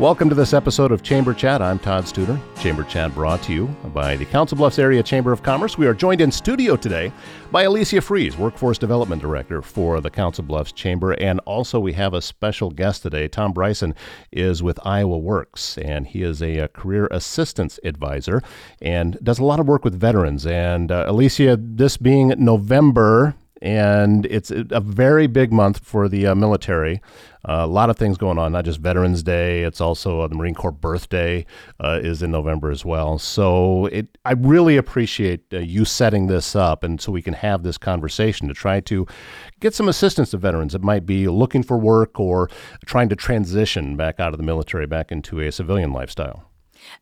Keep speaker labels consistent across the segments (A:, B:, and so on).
A: Welcome to this episode of Chamber Chat. I'm Todd Studer. Chamber Chat brought to you by the Council Bluffs Area Chamber of Commerce. We are joined in studio today by Alicia Fries, Workforce Development Director for the Council Bluffs Chamber. And also, we have a special guest today. Tom Bryson is with Iowa Works, and he is a, a career assistance advisor and does a lot of work with veterans. And uh, Alicia, this being November, and it's a very big month for the uh, military. Uh, a lot of things going on, not just Veterans Day. It's also uh, the Marine Corps birthday uh, is in November as well. So it, I really appreciate uh, you setting this up, and so we can have this conversation to try to get some assistance to veterans that might be looking for work or trying to transition back out of the military back into a civilian lifestyle.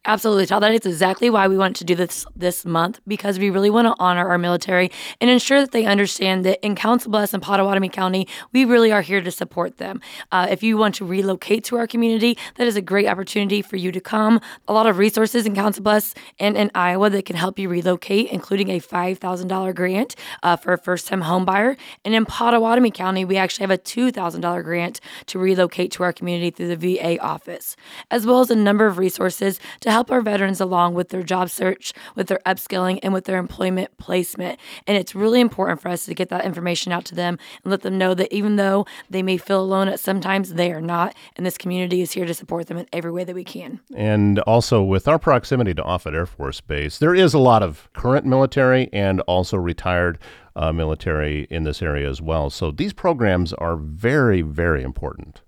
B: Absolutely, Todd. That is exactly why we want to do this this month because we really want to honor our military and ensure that they understand that in Council Bluffs and Pottawattamie County, we really are here to support them. Uh, if you want to relocate to our community, that is a great opportunity for you to come. A lot of resources in Council Bluffs and in Iowa that can help you relocate, including a $5,000 grant uh, for a first-time home buyer. And in Pottawattamie County, we actually have a $2,000 grant to relocate to our community through the VA office, as well as a number of resources to help our veterans along with their job search, with their upskilling, and with their employment placement. And it's really important for us to get that information out to them and let them know that even though they may feel alone at sometimes, they are not. And this community is here to support them in every way that we can.
A: And also, with our proximity to Offutt Air Force Base, there is a lot of current military and also retired uh, military in this area as well. So these programs are very, very important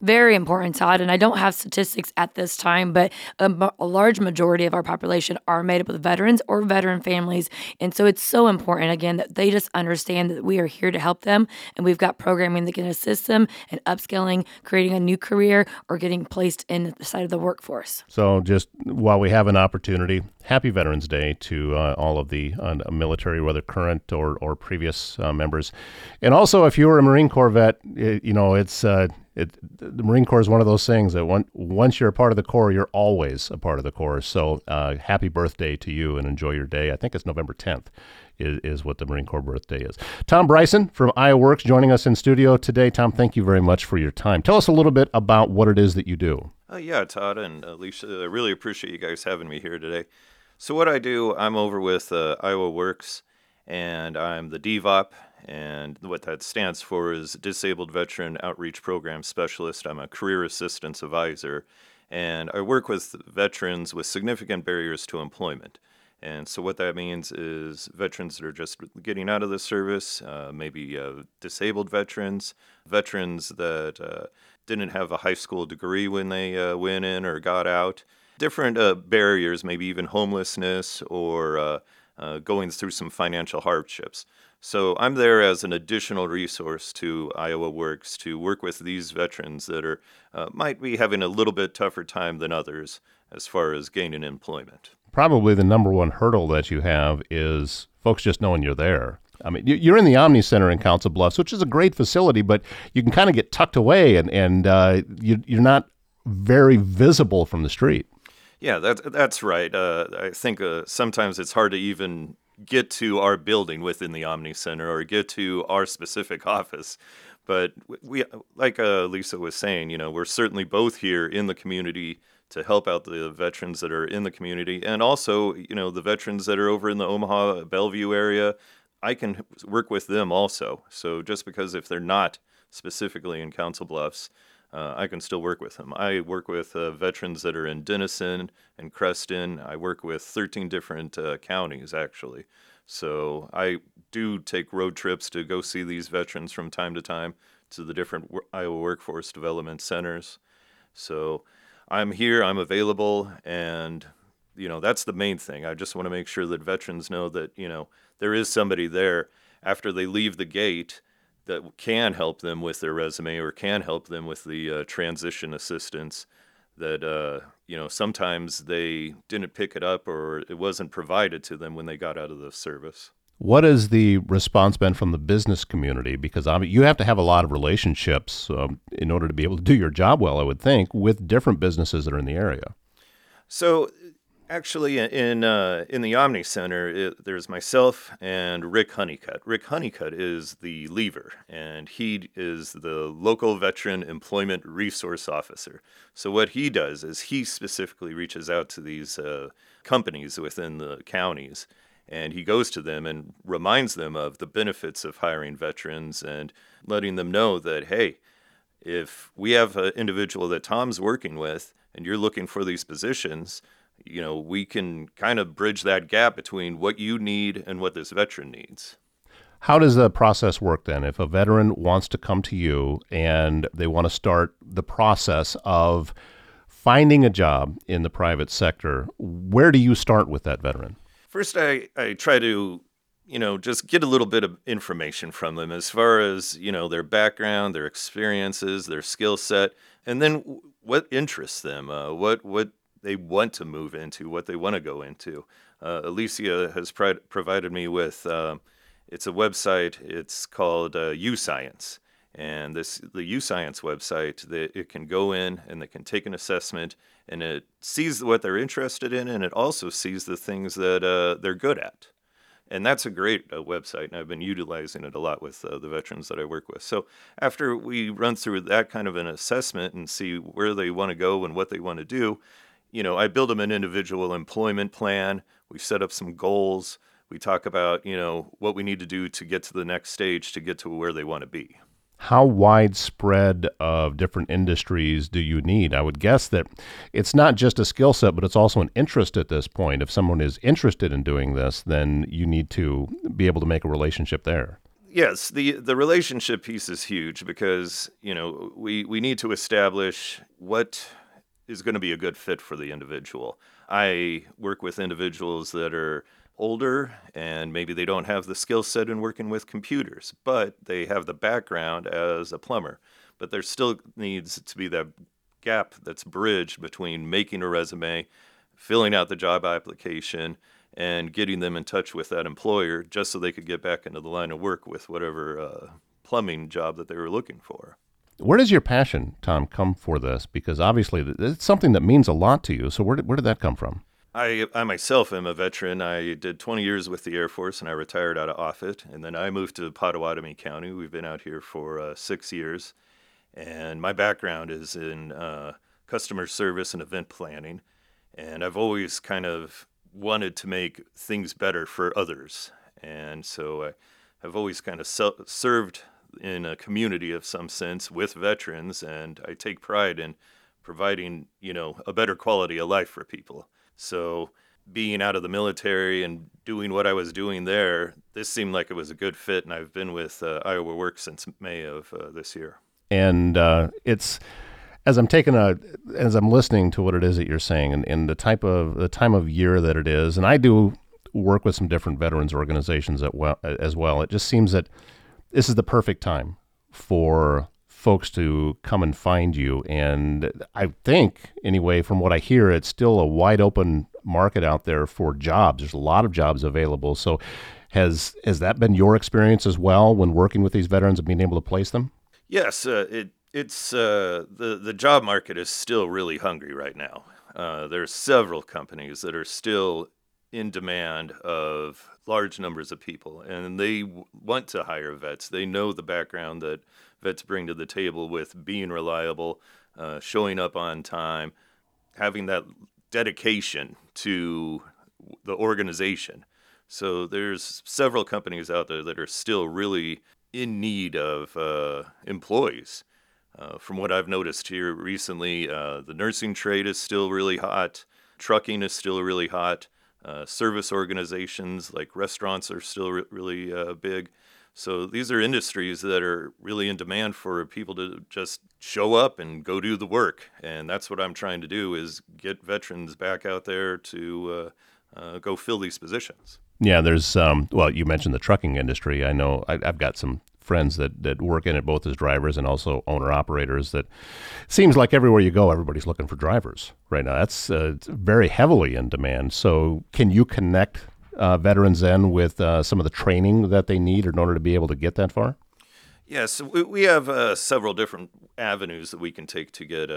B: very important, Todd. And I don't have statistics at this time, but a, a, large majority of our population are made up of veterans or veteran families. And so it's so important, again, that they just understand that we are here to help them. And we've got programming that can assist them in upskilling, creating a new career, or getting placed in the side of the workforce.
A: So just while we have an opportunity, happy Veterans Day to uh, all of the uh, military, whether current or, or previous uh, members. And also, if you were a Marine Corps vet, it, you know, it's uh, it, the Marine Corps is one of those things that one, once you're a part of the Corps, you're always a part of the Corps. So uh, happy birthday to you and enjoy your day. I think it's November 10th is, is what the Marine Corps birthday is. Tom Bryson from Iowa Works joining us in studio today. Tom, thank you very much for your time. Tell us a little bit about what it is that you do.
C: Uh, yeah, Todd and Alicia, I really appreciate you guys having me here today. So what I do, I'm over with uh, Iowa Works, and I'm the DVOP and what that stands for is Disabled Veteran Outreach Program Specialist. I'm a career assistance advisor, and I work with veterans with significant barriers to employment. And so, what that means is veterans that are just getting out of the service, uh, maybe uh, disabled veterans, veterans that uh, didn't have a high school degree when they uh, went in or got out, different uh, barriers, maybe even homelessness or uh, going through some financial hardships. So I'm there as an additional resource to Iowa Works to work with these veterans that are uh, might be having a little bit tougher time than others as far as gaining employment.
A: Probably the number one hurdle that you have is folks just knowing you're there. I mean, you're in the Omni Center in Council Bluffs, which is a great facility, but you can kind of get tucked away and, and uh, you, you're not very visible from the street.
C: Yeah, that's that's right. Uh, I think uh, sometimes it's hard to even get to our building within the Omni Center or get to our specific office. But we, like uh, Lisa was saying, you know, we're certainly both here in the community to help out the veterans that are in the community, and also, you know, the veterans that are over in the Omaha Bellevue area. I can work with them also. So just because if they're not specifically in Council Bluffs, uh, I can still work with them. I work with uh, veterans that are in Denison and Creston. I work with 13 different uh, counties, actually. So I do take road trips to go see these veterans from time to time to the different Iowa Workforce Development Centers. So I'm here, I'm available, and you know that's the main thing. I just want to make sure that veterans know that you know there is somebody there after they leave the gate that can help them with their resume or can help them with the uh, transition assistance that uh, you know sometimes they didn't pick it up or it wasn't provided to them when they got out of the service.
A: What has the response been from the business community? Because I mean, you have to have a lot of relationships um, in order to be able to do your job well, I would think, with different businesses that are in the area.
C: So Actually, in uh, in the Omni Center, it, there's myself and Rick Honeycutt. Rick Honeycutt is the LVER, and he is the local veteran employment resource officer. So what he does is he specifically reaches out to these uh, companies within the counties, and he goes to them and reminds them of the benefits of hiring veterans and letting them know that hey, if we have an individual that Tom's working with, and you're looking for these positions you know, we can kind of bridge that gap between what you need and what this veteran needs.
A: How does the process work then? If a veteran wants to come to you and they want to start the process of finding a job in the private sector, where do you start with that veteran?
C: First, I, I try to, you know, just get a little bit of information from them as far as, you know, their background, their experiences, their skill set, and then what interests them, uh, what, what they want to move into, what they want to go into. Uh, Alicia has provided me with uh, it's a website. It's called uh, YouScience, and this the YouScience website. That it can go in and they can take an assessment, and it sees what they're interested in, and it also sees the things that uh, they're good at. And that's a great uh, website, and I've been utilizing it a lot with uh, the veterans that I work with. So after we run through that kind of an assessment and see where they want to go and what they want to do, you know, I build them an individual employment plan. We set up some goals. We talk about, you know, what we need to do to get to the next stage to get to where they want to be.
A: How widespread of different industries do you need? I would guess that it's not just a skill set, but it's also an interest at this point. If someone is interested in doing this, then you need to be able to make a relationship there
C: yes, the the relationship piece is huge because you know we we need to establish what is going to be a good fit for the individual. I work with individuals that are older and maybe they don't have the skill set in working with computers, but they have the background as a plumber. But there still needs to be that gap that's bridged between making a resume, filling out the job application, and getting them in touch with that employer just so they could get back into the line of work with whatever uh, plumbing job that they were looking for.
A: Where does your passion, Tom, come for this? Because obviously it's something that means a lot to you. So where did, where did that come from?
C: I, I myself am a veteran. I did 20 years with the Air Force and I retired out of Offutt. And then I moved to Pottawattamie County. We've been out here for uh, six years. And my background is in uh, customer service and event planning. And I've always kind of wanted to make things better for others. And so I have always kind of served in a community of some sense with veterans, and I take pride in providing, you know, a better quality of life for people. So being out of the military and doing what I was doing there, this seemed like it was a good fit, and I've been with uh, Iowa Work since May of uh, this year.
A: And uh, it's as I'm taking a as I'm listening to what it is that you're saying, and, and the type of the time of year that it is, and I do work with some different veterans organizations well, as well. It just seems that this is the perfect time for folks to come and find you. And I think, anyway, from what I hear, it's still a wide open market out there for jobs. There's a lot of jobs available. So, has has that been your experience as well when working with these veterans and being able to place them?
C: Yes, uh, it it's uh, the the job market is still really hungry right now. Uh, there are several companies that are still in demand of large numbers of people, and they want to hire vets. They know the background that vets bring to the table with being reliable, uh, showing up on time, having that dedication to the organization. So there's several companies out there that are still really in need of uh, employees. Uh, from what I've noticed here recently, uh, the nursing trade is still really hot. Trucking is still really hot. Uh, service organizations like restaurants are still re- really uh, big. So these are industries that are really in demand for people to just show up and go do the work, and that's what I'm trying to do is get veterans back out there to uh, uh go fill these positions.
A: Yeah, there's um, well, you mentioned the trucking industry. I know I, have got some friends that, that work in it both as drivers and also owner operators that seems like everywhere you go everybody's looking for drivers right now. That's uh, very heavily in demand. So can you connect uh, veterans then with uh, some of the training that they need in order to be able to get that far?
C: Yes, we, we have uh, several different avenues that we can take to get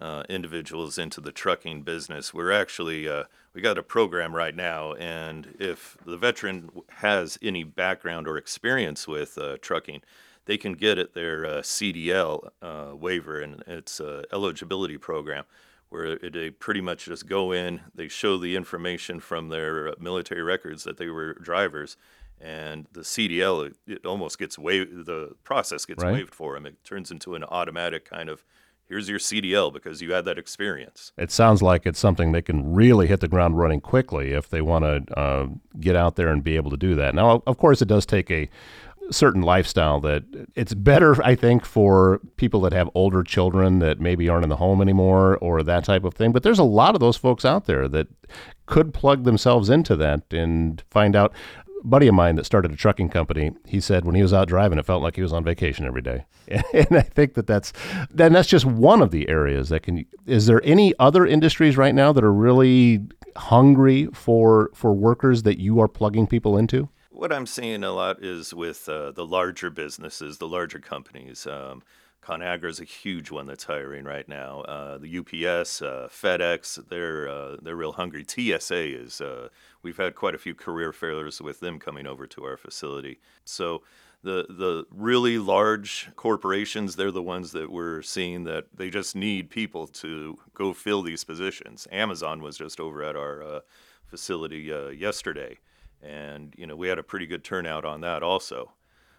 C: uh, uh, individuals into the trucking business. We're actually uh, we got a program right now, and if the veteran has any background or experience with uh, trucking, they can get at their uh, CDL waiver, and it's an eligibility program where they pretty much just go in, they show the information from their military records that they were drivers, and the CDL it, it almost gets waived. The process gets
A: Right.
C: waived for them. It turns into an automatic kind of here's your CDL because you had that experience.
A: It sounds like it's something they can really hit the ground running quickly if they want to uh, get out there and be able to do that. Now, of course, it does take a certain lifestyle that it's better, I think, for people that have older children that maybe aren't in the home anymore or that type of thing. But there's a lot of those folks out there that could plug themselves into that and find out. Buddy of mine that started a trucking company, he said when he was out driving, it felt like he was on vacation every day. And I think that that's then that's just one of the areas that can. Is there any other industries right now that are really hungry for for workers that you are plugging people into?
C: What I'm seeing a lot is with uh, the larger businesses, the larger companies. Um, ConAgra is a huge one that's hiring right now. Uh, the UPS, uh, FedEx, they're uh, they're real hungry. TSA is. Uh, we've had quite a few career fairs with them coming over to our facility. So the the really large corporations, they're the ones that we're seeing that they just need people to go fill these positions. Amazon was just over at our uh, facility uh, yesterday, and you know we had a pretty good turnout on that also.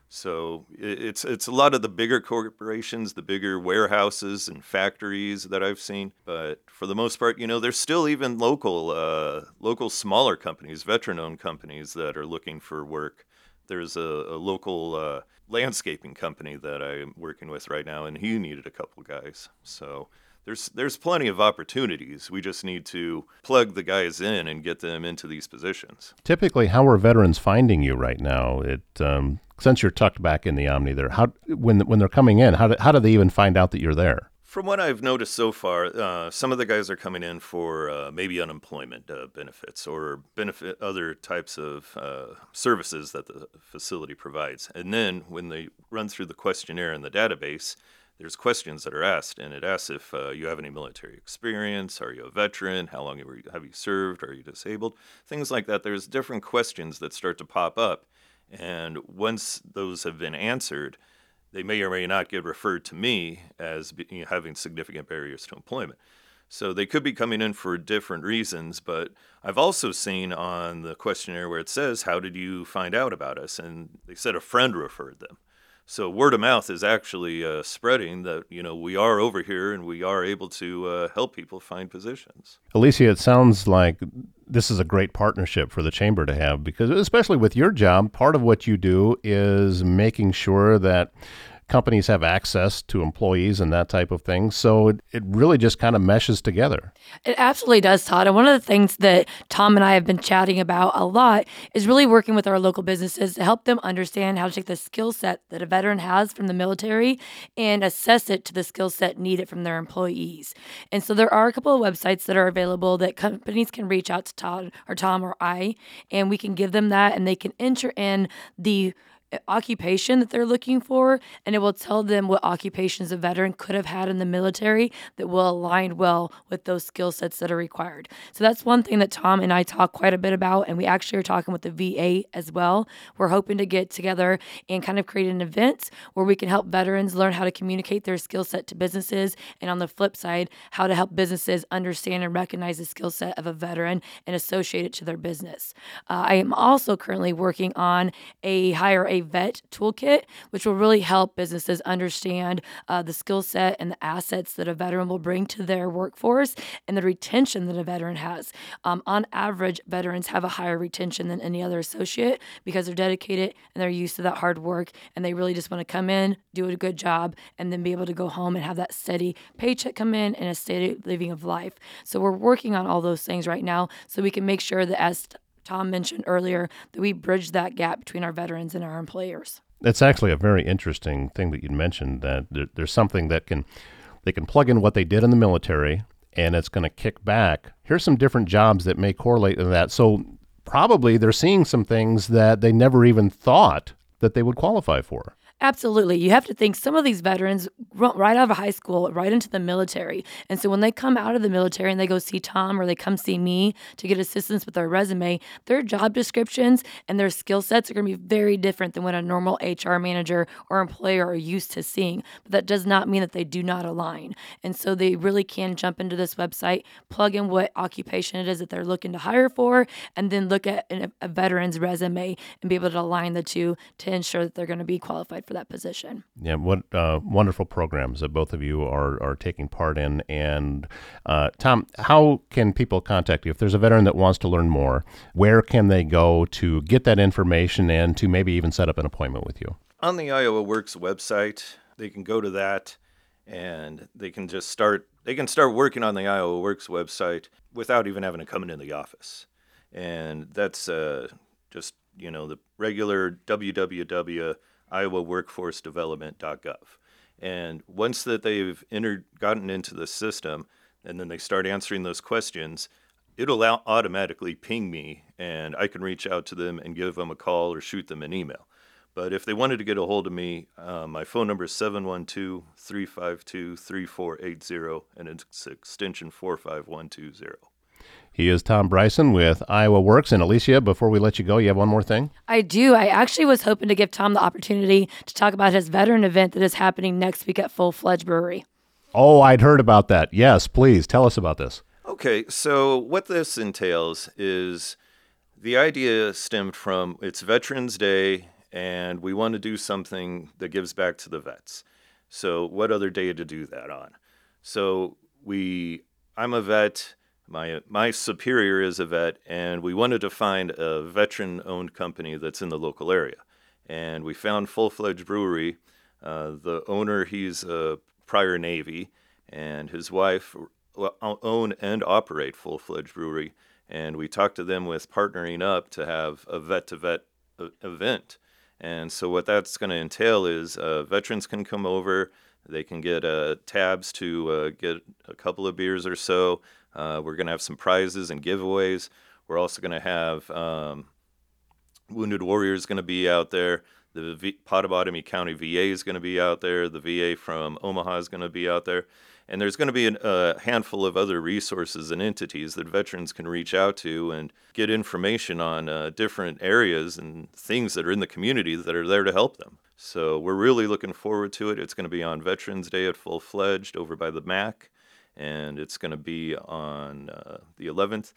C: So it's it's a lot of the bigger corporations, the bigger warehouses and factories that I've seen. But for the most part, you know, there's still even local uh, local smaller companies, veteran-owned companies that are looking for work. There's a, a local uh, landscaping company that I'm working with right now, and he needed a couple guys. So there's there's plenty of opportunities. We just need to plug the guys in and get them into these positions.
A: Typically, how are veterans finding you right now? It um, since you're tucked back in the Omni there, how when when they're coming in, how do, how do they even find out that you're there?
C: From what I've noticed so far, uh, some of the guys are coming in for uh, maybe unemployment uh, benefits or benefit other types of uh, services that the facility provides. And then when they run through the questionnaire in the database, there's questions that are asked, and it asks if uh, you have any military experience, are you a veteran, how long have you- have you served, are you disabled, things like that. There's different questions that start to pop up, and once those have been answered, they may or may not get referred to me as you know, having significant barriers to employment. So they could be coming in for different reasons, but I've also seen on the questionnaire where it says, How did you find out about us? And they said a friend referred them. So word of mouth is actually uh, spreading that you know we are over here and we are able to uh, help people find positions.
A: Alicia, it sounds like this is a great partnership for the chamber to have because, especially with your job, part of what you do is making sure that companies have access to employees and that type of thing. So it, it really just kind of meshes together.
B: It absolutely does, Todd. And one of the things that Tom and I have been chatting about a lot is really working with our local businesses to help them understand how to take the skill set that a veteran has from the military and assess it to the skill set needed from their employees. And so there are a couple of websites that are available that companies can reach out to Todd or Tom or I, and we can give them that and they can enter in the occupation that they're looking for, and it will tell them what occupations a veteran could have had in the military that will align well with those skill sets that are required. So that's one thing that Tom and I talk quite a bit about, and we actually are talking with the VA as well. We're hoping to get together and kind of create an event where we can help veterans learn how to communicate their skill set to businesses, and on the flip side, how to help businesses understand and recognize the skill set of a veteran and associate it to their business. Uh, I am also currently working on a hire vet toolkit, which will really help businesses understand uh, the skill set and the assets that a veteran will bring to their workforce and the retention that a veteran has. Um, on average, veterans have a higher retention than any other associate because they're dedicated and they're used to that hard work and they really just want to come in, do a good job, and then be able to go home and have that steady paycheck come in and a steady living of life. So we're working on all those things right now so we can make sure that as Tom mentioned earlier, that we bridge that gap between our veterans and our employers.
A: It's actually a very interesting thing that you mentioned that there, there's something that can they can plug in what they did in the military and it's going to kick back. Here's some different jobs that may correlate to that. So probably they're seeing some things that they never even thought that they would qualify for.
B: Absolutely. You have to think some of these veterans run right out of high school, right into the military. And so when they come out of the military and they go see Tom or they come see me to get assistance with their resume, their job descriptions and their skill sets are going to be very different than what a normal HR manager or employer are used to seeing. But that does not mean that they do not align. And so they really can jump into this website, plug in what occupation it is that they're looking to hire for, and then look at a veteran's resume and be able to align the two to ensure that they're going to be qualified for that position.
A: Yeah, what uh, wonderful programs that both of you are, are taking part in. And uh, Tom, how can people contact you if there's a veteran that wants to learn more? Where can they go to get that information and to maybe even set up an appointment with you?
C: On the Iowa Works website, they can go to that and they can just start they can start working on the Iowa Works website without even having to come into the office. And that's uh, just you know the regular www.iowaworkforcedevelopment.gov. And once that they've entered, gotten into the system, and then they start answering those questions, it'll automatically ping me, and I can reach out to them and give them a call or shoot them an email. But if they wanted to get a hold of me, uh, my phone number is 712 352 3480, and it's extension 45120.
A: He is Tom Bryson with Iowa Works. And Alicia, before we let you go, you have one more thing?
B: I do. I actually was hoping to give Tom the opportunity to talk about his veteran event that is happening next week at Full Fledged Brewery.
A: Oh, I'd heard about that. Yes, please tell us about this.
C: Okay, so what this entails is the idea stemmed from it's Veterans Day, and we want to do something that gives back to the vets. So, what other day to do that on? So, we, I'm a vet my my superior is a vet, and we wanted to find a veteran-owned company that's in the local area, and we found Full Fledged Brewery. Uh, the owner, he's a prior Navy, and his wife own and operate Full Fledged Brewery, and we talked to them with partnering up to have a vet-to-vet event. And so what that's going to entail is uh, veterans can come over. They can get uh, tabs to uh, get a couple of beers or so. Uh, we're going to have some prizes and giveaways. We're also going to have um, Wounded Warriors going to be out there. The v- Pottawattamie County VA is going to be out there. The VA from Omaha is going to be out there. And there's going to be an, a handful of other resources and entities that veterans can reach out to and get information on uh, different areas and things that are in the community that are there to help them. So we're really looking forward to it. It's going to be on Veterans Day at Full Fledged over by the MAC and it's going to be on uh, the 11th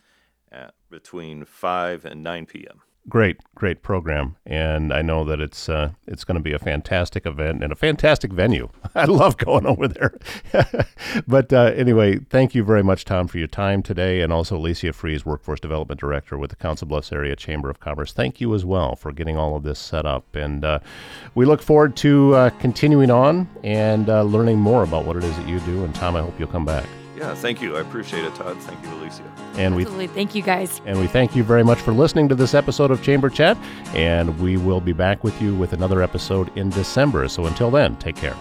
C: at between 5 and 9 p.m.
A: Great, great program, and I know that it's uh, it's going to be a fantastic event and a fantastic venue. I love going over there. but uh, anyway, thank you very much, Tom, for your time today, and also Alicia Fries, Workforce Development Director with the Council Bluffs Area Chamber of Commerce. Thank you as well for getting all of this set up, and uh, we look forward to uh, continuing on and uh, learning more about what it is that you do. And Tom, I hope you'll come back.
C: Yeah, thank you. I appreciate it, Todd. Thank you, Alicia.
B: And Absolutely. we thank you guys.
A: And we thank you very much for listening to this episode of Chamber Chat. And we will be back with you with another episode in December. So until then, take care.